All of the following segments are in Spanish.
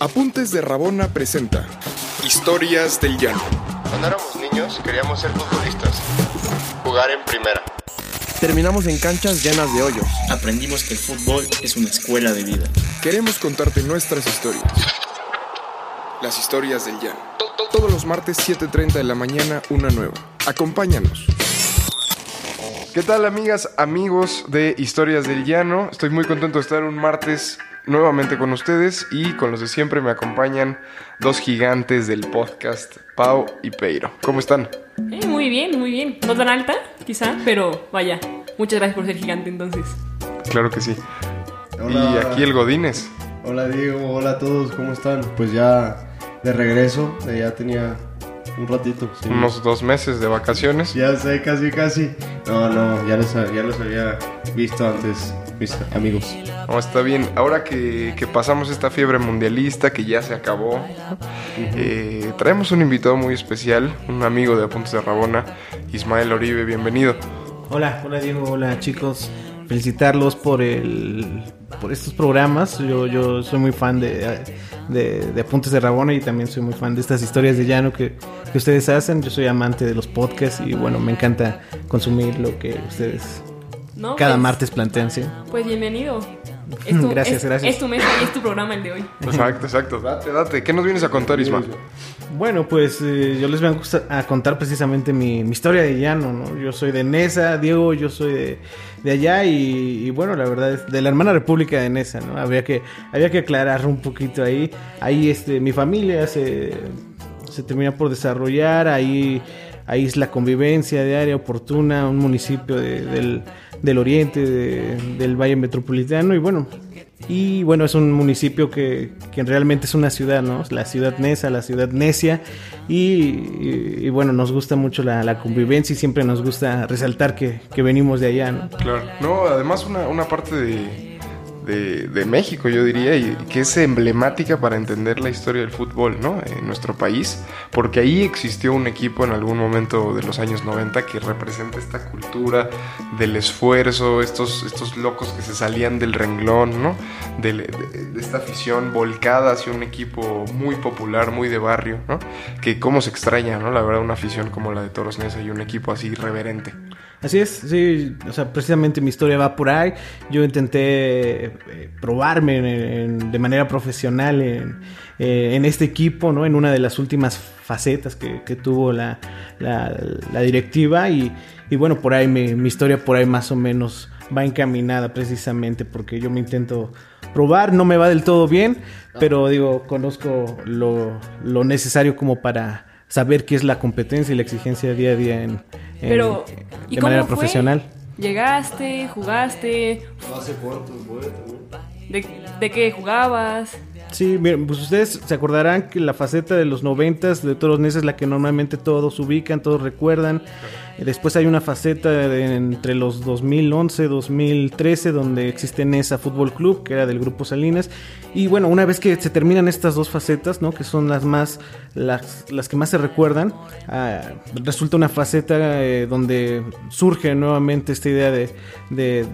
Apuntes de Rabona presenta Historias del Llano. Cuando éramos niños queríamos ser futbolistas, jugar en primera. Terminamos en canchas llenas de hoyos. Aprendimos que el fútbol es una escuela de vida. Queremos contarte nuestras historias. Las historias del Llano. Todos los martes 7.30 de la mañana, una nueva. Acompáñanos. ¿Qué tal amigas, amigos de Historias del Llano? Estoy muy contento de estar un martes nuevamente con ustedes y con los de siempre me acompañan dos gigantes del podcast, Pau y Peiro. ¿Cómo están? Eh, muy bien, muy bien. No tan alta, quizá, pero vaya. Muchas gracias por ser gigante entonces. Claro que sí. Hola. Y aquí el Godínez. Hola Diego, hola a todos, ¿cómo están? Pues ya de regreso, eh, ya tenía un ratito. sí. Unos dos meses de vacaciones. Ya sé, casi, casi. No, no, ya los, ya los había visto antes, mis amigos. No, está bien. Ahora que, que pasamos esta fiebre mundialista, que ya se acabó, eh, traemos un invitado muy especial, un amigo de Apuntes de Rabona, Ismael Oribe. Bienvenido. Hola, hola Diego, hola chicos. Felicitarlos por el por estos programas. Yo, yo soy muy fan de, de, de Apuntes de Rabona y también soy muy fan de estas historias de llano que, que ustedes hacen. Yo soy amante de los podcasts y bueno, me encanta consumir lo que ustedes No, cada pues- martes plantean, ¿sí? Pues bienvenido. Es tu, Gracias, es- gracias. Es tu mesa y es tu programa el de hoy. Exacto, exacto. Date, date. ¿Qué nos vienes a contar, Ismael? Bueno, pues eh, yo les voy a, contar precisamente mi, mi historia de llano, ¿no? Yo soy de Nesa, Diego, yo soy de, de allá y, y bueno, la verdad es de la hermana república de Nesa, ¿no? Había que, había que aclarar un poquito ahí. Ahí este, mi familia se, se termina por desarrollar, ahí, ahí es la convivencia diaria oportuna, un municipio de- del, del oriente, de- del Valle Metropolitano y bueno, y bueno, es un municipio que, que realmente es una ciudad, ¿no? La ciudad Nesa, la ciudad necia. Y, y- y bueno, nos gusta mucho la, la convivencia y siempre nos gusta resaltar que, que venimos de allá, ¿no? Claro. No, además una, una parte de, de, de México, yo diría, y que es emblemática para entender la historia del fútbol, ¿no? En nuestro país, porque ahí existió un equipo en algún momento de los años 90 que representa esta cultura del esfuerzo, estos, estos locos que se salían del renglón, ¿no? De, esta afición volcada hacia un equipo muy popular, muy de barrio, ¿no? Que cómo se extraña, ¿no? La verdad, una afición como la de Toros Neza y un equipo así irreverente. Así es, sí, o sea, precisamente mi historia va por ahí. Yo intenté eh, probarme en- en- de manera profesional en, eh, en este equipo, ¿no? En una de las últimas facetas que, que tuvo la, la- la directiva y, y bueno, por ahí mi, mi historia por ahí más o menos va encaminada precisamente porque yo me intento probar, no me va del todo bien, pero digo, conozco lo, lo necesario como para saber qué es la competencia y la exigencia día a día en, en- Pero, ¿y de manera fue? profesional. Llegaste, jugaste, ¿Hace cuánto de, de qué jugabas. Sí, miren, pues ustedes se acordarán que la faceta de los noventas de Toros Nesa es la que normalmente todos ubican, todos recuerdan. Después hay una faceta de entre los 2011, 2013, donde existe Nesa Fútbol Club, que era del Grupo Salinas. Y bueno, una vez que se terminan estas dos facetas, ¿no? Que son las más, las, las que más se recuerdan, ah, resulta una faceta eh, donde surge nuevamente esta idea de, de,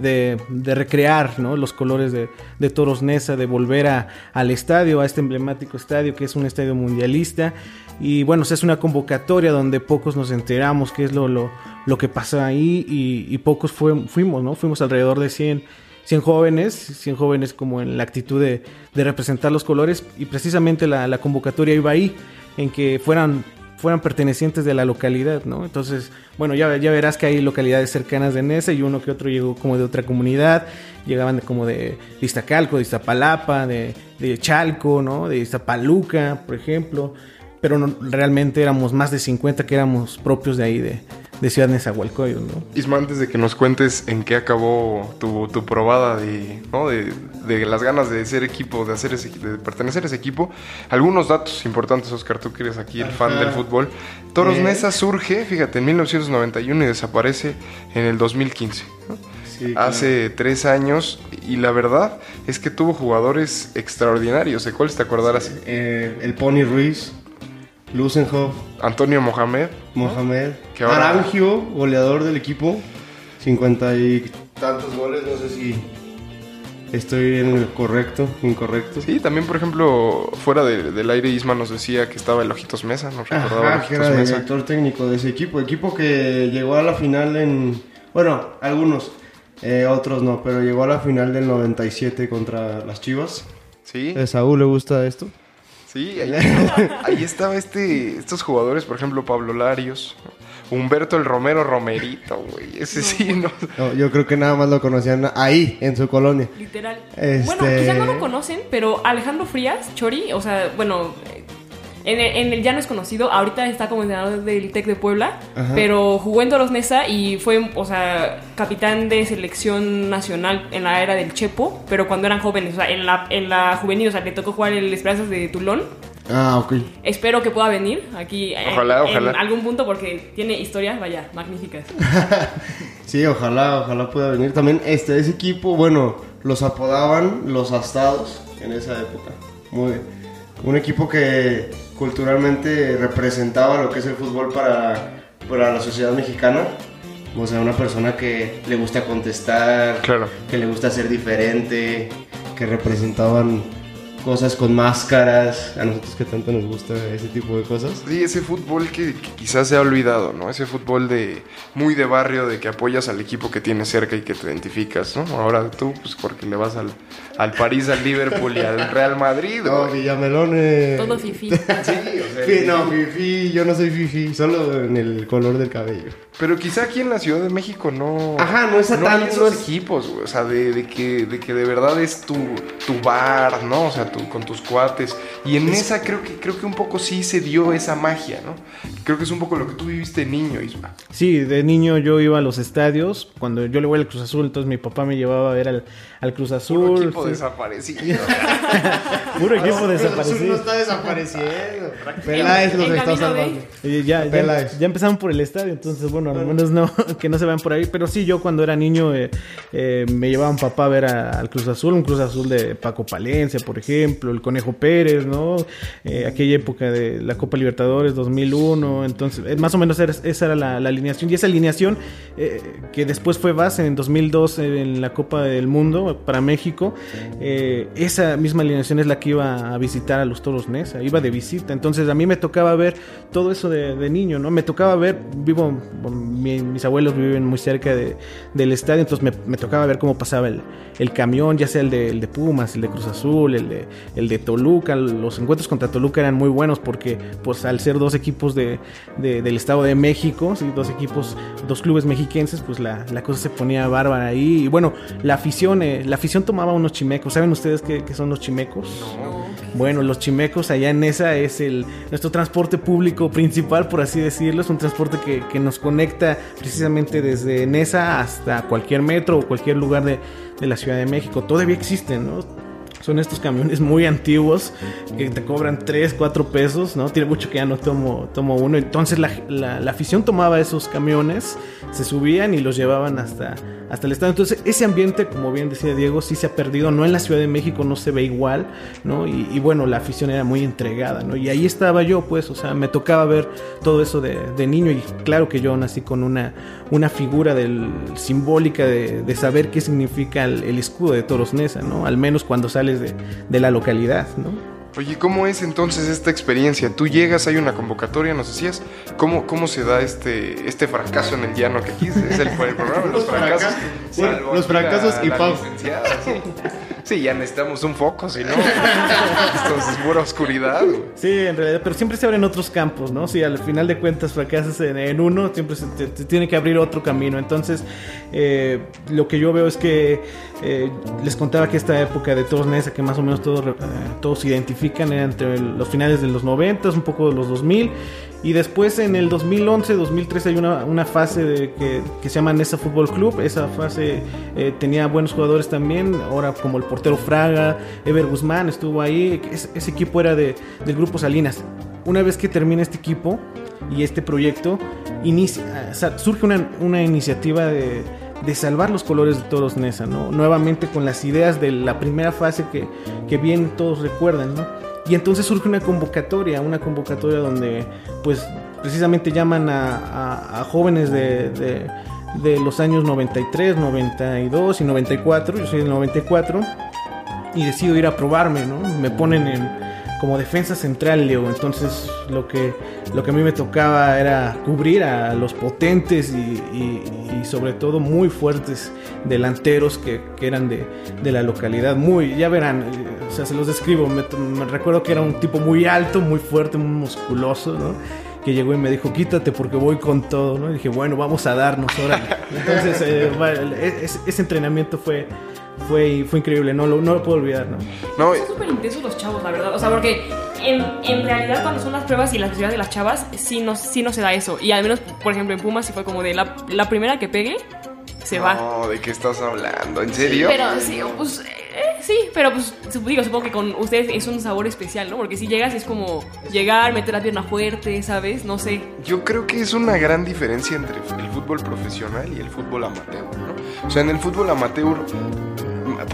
de- recrear, ¿no? Los colores de, de Toros Nesa, de volver a, al estadio, a este emblemático estadio que es un estadio mundialista. Y bueno, se hace una convocatoria donde pocos nos enteramos qué es lo, lo, lo que pasa ahí y, pocos fuimos, ¿no? Fuimos alrededor de 100, 100 jóvenes, 100 jóvenes como en la actitud de, representar los colores y precisamente la, convocatoria iba ahí, en que fueran fueran pertenecientes de la localidad, ¿no? Entonces, bueno, ya, ya verás que hay localidades cercanas de Nesa y uno que otro llegó como de otra comunidad, llegaban de, como de, de Iztacalco, de Iztapalapa, de, Chalco, ¿no? De Iztapaluca, por ejemplo, pero realmente éramos más de 50 que éramos propios de ahí, de, de Ciudad Nezahualcóyotl, ¿no? Isma, antes de que nos cuentes en qué acabó tu, tu probada de, ¿no? de, de las ganas de ser equipo, de, hacer ese, de pertenecer a ese equipo, algunos datos importantes, Oscar, tú que eres aquí el fan del fútbol. Toros Eh. Nesa surge, fíjate, en 1991 y desaparece en el 2015. ¿no? Sí, claro. Hace tres años y la verdad es que tuvo jugadores extraordinarios. ¿De cuáles te acordarás? Eh, el Pony Ruiz, Lusenhoff, Antonio Mohamed, Mohamed, Que ahora- Arangio, goleador del equipo, 50 y tantos goles, no sé si estoy en el correcto, incorrecto. Sí, también, por ejemplo, fuera de- del aire, Isma nos decía que estaba el Ojitos Mesa, nos recordaba el Ajá, que Ojitos era el Mesa. director técnico de ese equipo. Equipo que llegó a la final en. Bueno, algunos, eh, otros no, pero llegó a la final del 97 contra las Chivas. Sí, ¿A Saúl le gusta esto? Sí, ahí, ahí estaba este, estos jugadores, por ejemplo, Pablo Larios, Humberto el Romero Romerito, güey. Ese sí, no. No, yo creo que nada más lo conocían ahí, en su colonia. Literal. Este- Bueno, quizá no lo conocen, pero Alejandro Frías, Chori, o sea, bueno, en el, en el ya no es conocido, ahorita está como entrenador del TEC de Puebla, Ajá. pero jugó en Toros Neza y fue, o sea, capitán de selección nacional en la era del Chepo, pero cuando eran jóvenes, o sea, en la, en la juvenil, o sea, le tocó jugar el Esperanzas de Tulón. Ah, ok. Espero que pueda venir aquí Ojalá, en ojalá. algún punto porque tiene historias, vaya, magníficas. Sí, ojalá, ojalá pueda venir. También este, ese equipo, bueno, los apodaban los astados en esa época. Muy, un equipo que culturalmente representaba lo que es el fútbol para, para la sociedad mexicana. O sea, una persona que le gusta contestar, Claro. que le gusta ser diferente, que representaban cosas con máscaras. A nosotros que tanto nos gusta ese tipo de cosas. Sí, ese fútbol que, que quizás se ha olvidado, ¿no? Ese fútbol de muy de barrio, de que apoyas al equipo que tienes cerca y que te identificas, ¿no? Ahora tú, pues porque le vas al, al París, al Liverpool y al Real Madrid, No. Villamelón. Todo fifi. Sí, o sea, no, fifi, yo no soy fifi, solo en el color del cabello. Pero quizá aquí en la Ciudad de México no. Ajá, no es a hay tanto, esos no es- equipos, güey. O sea, de, de que, de que de verdad es tu, tu bar, ¿no? O sea, tu, con tus cuates. Y en esa creo que, creo que un poco sí se dio esa magia, ¿no? Creo que es un poco lo que tú viviste de niño, Isma. Sí, de niño yo iba a los estadios. Cuando yo le voy al Cruz Azul, entonces mi papá me llevaba a ver al, al Cruz Azul. Puro equipo sí. desaparecido. Puro equipo No desaparecido. está desapareciendo. Peláez los está salvando. Ya, ya, ya empezaron por el estadio, entonces bueno, al menos no, que no se vean por ahí. Pero sí, yo cuando era niño eh, eh, me llevaban papá a ver a- al Cruz Azul, un Cruz Azul de Paco Palencia, por ejemplo, el Conejo Pérez, ¿no? Eh, aquella época de la Copa Libertadores 2001, entonces eh, más o menos era- esa era la, la alineación. Y esa alineación eh, que después fue base en 2002 en la Copa del Mundo para México, esa misma alineación es la que iba a visitar a los Toros Nesa, iba de visita. Entonces a mí me tocaba ver todo eso de, niño, ¿no? Me tocaba ver, vivo, mi- mis abuelos viven muy cerca de- del estadio, entonces me, me tocaba ver cómo pasaba el, el camión, ya sea el de, el de Pumas, el de Cruz Azul, el de, el de Toluca. Los encuentros contra Toluca eran muy buenos porque, pues al ser dos equipos de, de- del Estado de México, ¿sí? dos equipos, dos clubes mexiquenses, pues la, la cosa se ponía bárbara ahí. Y bueno, la afición, eh, la afición tomaba unos chimecos. ¿Saben ustedes qué, qué son los chimecos? Bueno, los chimecos allá en esa es el nuestro transporte público principal, por así decirlo. Es un transporte que, que nos conecta precisamente desde Nesa hasta cualquier metro o cualquier lugar de, de la Ciudad de México. Todavía existen, ¿no? Son estos camiones muy antiguos que te cobran 3, 4 pesos, ¿no? Tiene mucho que ya no tomo, tomo uno. Entonces la, la- afición tomaba esos camiones, se subían y los llevaban hasta, hasta el estadio. Entonces ese ambiente, como bien decía Diego, sí se ha perdido. No en la Ciudad de México, no se ve igual, ¿no? Y, bueno, la afición era muy entregada, ¿no? Y ahí estaba yo, pues, o sea, me tocaba ver todo eso de, de niño y claro que yo nací con una, una figura del, simbólica de, saber qué significa el, el escudo de Toros Nesa, ¿no? Al menos cuando de, de la localidad, ¿no? Oye, ¿cómo es entonces esta experiencia? Tú llegas, hay una convocatoria, nos decías. ¿Cómo, cómo se da este, este fracaso en el llano que aquí es el, el programa? Los Los fracasos. los fracasos y pau. Sí. Sí, ya necesitamos un foco, si no, esto es pura oscuridad. güey. Sí, en realidad, pero siempre se abren otros campos, ¿no? Si al final de cuentas fracasas en, en uno, siempre se te, te tiene que abrir otro camino. Entonces, eh, lo que yo veo es que eh, les contaba que esta época de Toros Nesa, que más o menos todos, eh, todos identifican, era entre los finales de los 90, un poco de los 2000. Y después en el 2011, 2013 hay una, una fase de que, que se llama Nesa Fútbol Club. Esa fase eh, tenía buenos jugadores también, ahora como el portero Fraga, Ever Guzmán estuvo ahí. Ese, ese equipo era de, del grupo Salinas. Una vez que termina este equipo y este proyecto, inicia, surge una, una iniciativa de, de salvar los colores de Toros Nesa, ¿no? Nuevamente con las ideas de la primera fase que, que bien todos recuerdan, ¿no? Y entonces surge una convocatoria, una convocatoria donde pues precisamente llaman a, a- jóvenes de, de- de los años 93, 92 y 94. Yo soy del 94 y decido ir a probarme, ¿no? Me ponen en como defensa central, Leo. Entonces lo que, lo que a mí me tocaba era cubrir a los potentes y, sobre todo muy fuertes delanteros que, eran de, de la localidad. Muy, ya verán, eh, o sea, se los describo. Me, me recuerdo que era un tipo muy alto, muy fuerte, muy musculoso, ¿no? Que llegó y me dijo, quítate porque voy con todo, ¿no? Y dije, bueno, vamos a darnos, órale. Entonces, eh, es- ese entrenamiento fue, fue, fue increíble, no lo, no lo puedo olvidar, ¿no? No, Son súper intensos los chavos, la verdad. O sea, porque en, en realidad cuando son las pruebas y las necesidades de las chavas, sí no, sí no se da eso. Y al menos, por ejemplo, en Pumas sí fue como de la, la primera que pegue, se va. no, ¿de qué estás hablando? ¿En serio? Pero sí, pues eh, sí, pero pues digo, supongo que con ustedes es un sabor especial, ¿no? Porque si llegas es como llegar, meter la pierna fuerte, ¿sabes? No sé. Yo creo que es una gran diferencia entre el fútbol profesional y el fútbol amateur, ¿no? O sea, en el fútbol amateur,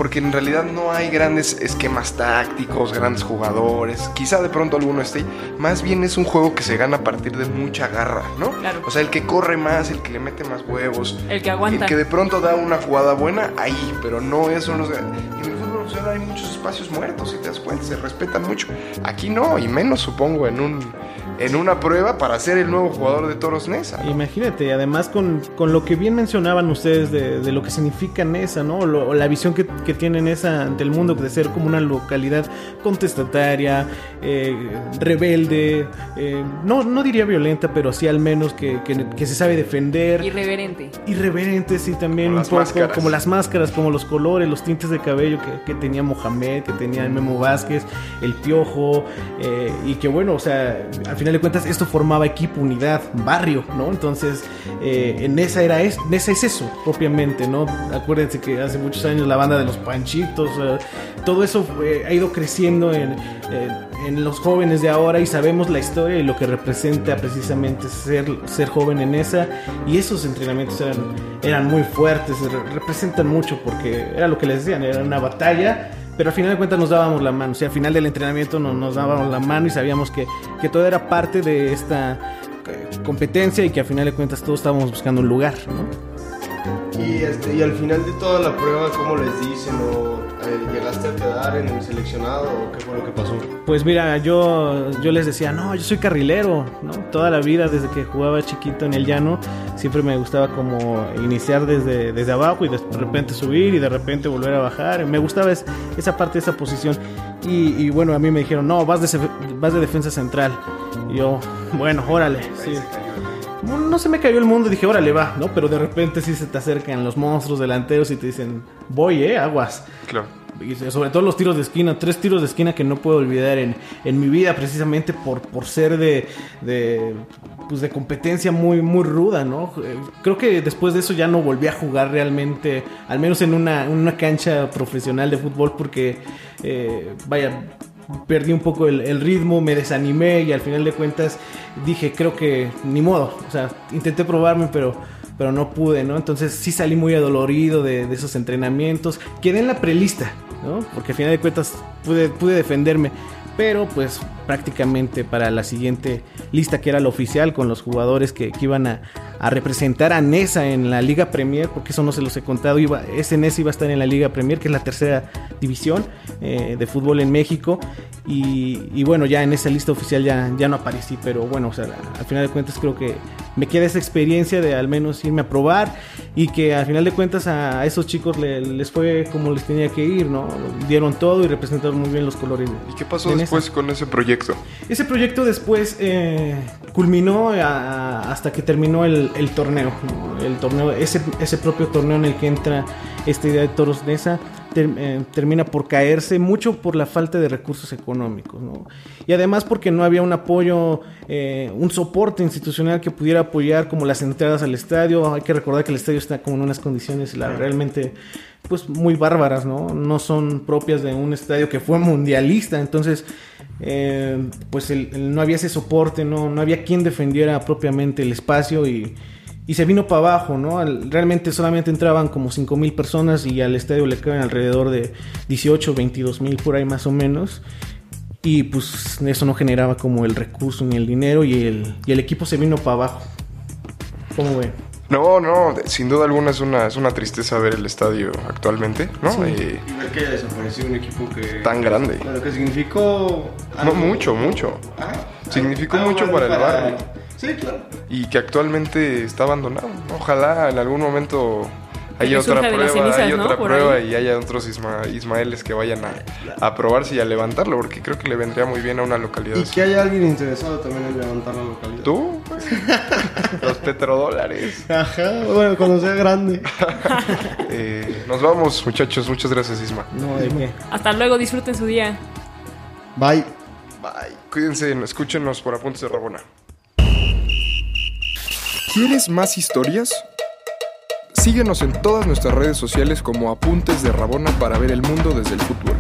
porque en realidad no hay grandes esquemas tácticos, grandes jugadores, quizá de pronto alguno esté, más bien es un juego que se gana a partir de mucha garra, ¿no? Claro. O sea, el que corre más, el que le mete más huevos, El que aguanta. el que de pronto da una jugada buena, ahí, pero no eso no En el fútbol profesional hay muchos espacios muertos, si te das cuenta, se respetan mucho. Aquí no, y menos supongo en un en una prueba para ser el nuevo jugador de Toros Nesa. ¿no? Imagínate, y además con, con lo que bien mencionaban ustedes de, de lo que significa Nesa, ¿no? O lo- o la visión que, que tiene Nesa ante el mundo de ser como una localidad contestataria, eh, rebelde, eh, no, no diría violenta, pero sí al menos que, que- que se sabe defender. Irreverente. Irreverente, sí, también Como un las poco máscaras. como las máscaras, como los colores, los tintes de cabello que, que tenía Mohamed, que tenía el Memo Vázquez, el Piojo, eh, y que bueno, o sea, al final de cuentas esto formaba equipo, unidad, barrio, ¿no? Entonces, eh, en esa era es, esa es eso, propiamente, ¿no? Acuérdense que hace muchos años la banda de los Panchitos, eh, todo eso eh, ha ido creciendo en, eh, en los jóvenes de ahora y sabemos la historia y lo que representa precisamente ser, ser joven en esa y esos entrenamientos eran, eran muy fuertes, re- representan mucho porque era lo que les decían, era una batalla. Pero al final de cuentas nos dábamos la mano, o sea, al final del entrenamiento nos, dábamos la mano y sabíamos que, que todo era parte de esta eh, competencia y que al final de cuentas todos estábamos buscando un lugar, ¿no? Y, este, y al final de toda la prueba, ¿cómo les dicen? ¿O eh, llegaste a quedar en el seleccionado o qué fue lo que pasó? Pues mira, yo, yo les decía, no, yo soy carrilero, ¿no? Toda la vida, desde que jugaba chiquito en el llano, siempre me gustaba como iniciar desde, desde abajo y de repente subir y de repente volver a bajar. Me gustaba es- esa parte, esa posición. Y, y bueno, a mí me dijeron, no, vas de, vas de defensa central. Y yo, bueno, órale, sí. No, no se me cayó el mundo, dije, órale, va, ¿no? Pero de repente sí se te acercan los monstruos delanteros y te dicen, voy, eh, aguas. Claro. Y sobre todo los tiros de esquina, tres tiros de esquina que no puedo olvidar en, en mi vida precisamente por, por ser de, de, pues de competencia muy, muy ruda, ¿no? Eh, Creo que después de eso ya no volví a jugar realmente, al menos en una, en una cancha profesional de fútbol porque, eh, vaya, perdí un poco el, el ritmo, me desanimé y al final de cuentas dije, creo que ni modo, o sea, intenté probarme, pero pero no pude, ¿no? Entonces sí salí muy adolorido de, de esos entrenamientos. Quedé en la prelista, ¿no? Porque al final de cuentas pude, pude defenderme. Pero pues prácticamente para la siguiente lista que era la oficial con los jugadores que, que iban a, a representar a Nesa en la Liga Premier, porque eso no se los he contado, iba, ese Nesa iba a estar en la Liga Premier, que es la tercera división eh, de fútbol en México. Y, y bueno, ya en esa lista oficial ya, ya no aparecí, pero bueno, o sea, al final de cuentas creo que me queda esa experiencia de al menos irme a probar y que al final de cuentas a, a esos chicos le- les fue como les tenía que ir, ¿no? Dieron todo y representaron muy bien los colores. ¿Y qué pasó después con ese proyecto? Ese proyecto después eh, culminó a- a- hasta que terminó el, el torneo. El torneo, ese, ese propio torneo en el que entra esta idea de Toros Nesa ter- eh, termina por caerse mucho por la falta de recursos económicos. ¿no? Y además porque no había un apoyo, eh, un soporte institucional que pudiera apoyar como las entradas al estadio. Hay que recordar que el estadio está como en unas condiciones realmente pues muy bárbaras, ¿no? No son propias de un estadio que fue mundialista, entonces eh, pues no había ese soporte, ¿no? No había quien defendiera propiamente el espacio y, y se vino para abajo, ¿no? Al- realmente solamente entraban como 5 mil personas y al estadio le caben alrededor de 18, 22 mil por ahí más o menos. Y pues eso no generaba como el recurso ni el dinero y el, y el equipo se vino para abajo. ¿Cómo ven? No, no, sin duda alguna es una, es una tristeza ver el estadio actualmente, ¿no? Eh, Y ver que haya desaparecido un equipo que... Tan grande. Bueno, que significó... No, mucho, mucho. Ah, Significó mucho grande para el barrio. Sí, claro. y que actualmente está abandonado. Ojalá en algún momento Que otra prueba, cenizas, ¿no? otra Por prueba ahí. y haya otros Isma- Ismaeles que vayan a, a probarse y a levantarlo, porque creo que le vendría muy bien a una localidad. Y así. que haya alguien interesado también en levantar la localidad. ¿Tú? Los petrodólares. Ajá, bueno, cuando sea grande. Eh, nos vamos, muchachos. Muchas gracias, Isma. No, ¿de qué? Hasta luego, disfruten su día. Bye. Bye. Cuídense, escúchenos por Apuntes de Rabona. ¿Quieres más historias? Síguenos en todas nuestras redes sociales como Apuntes de Rabona para ver el mundo desde el fútbol.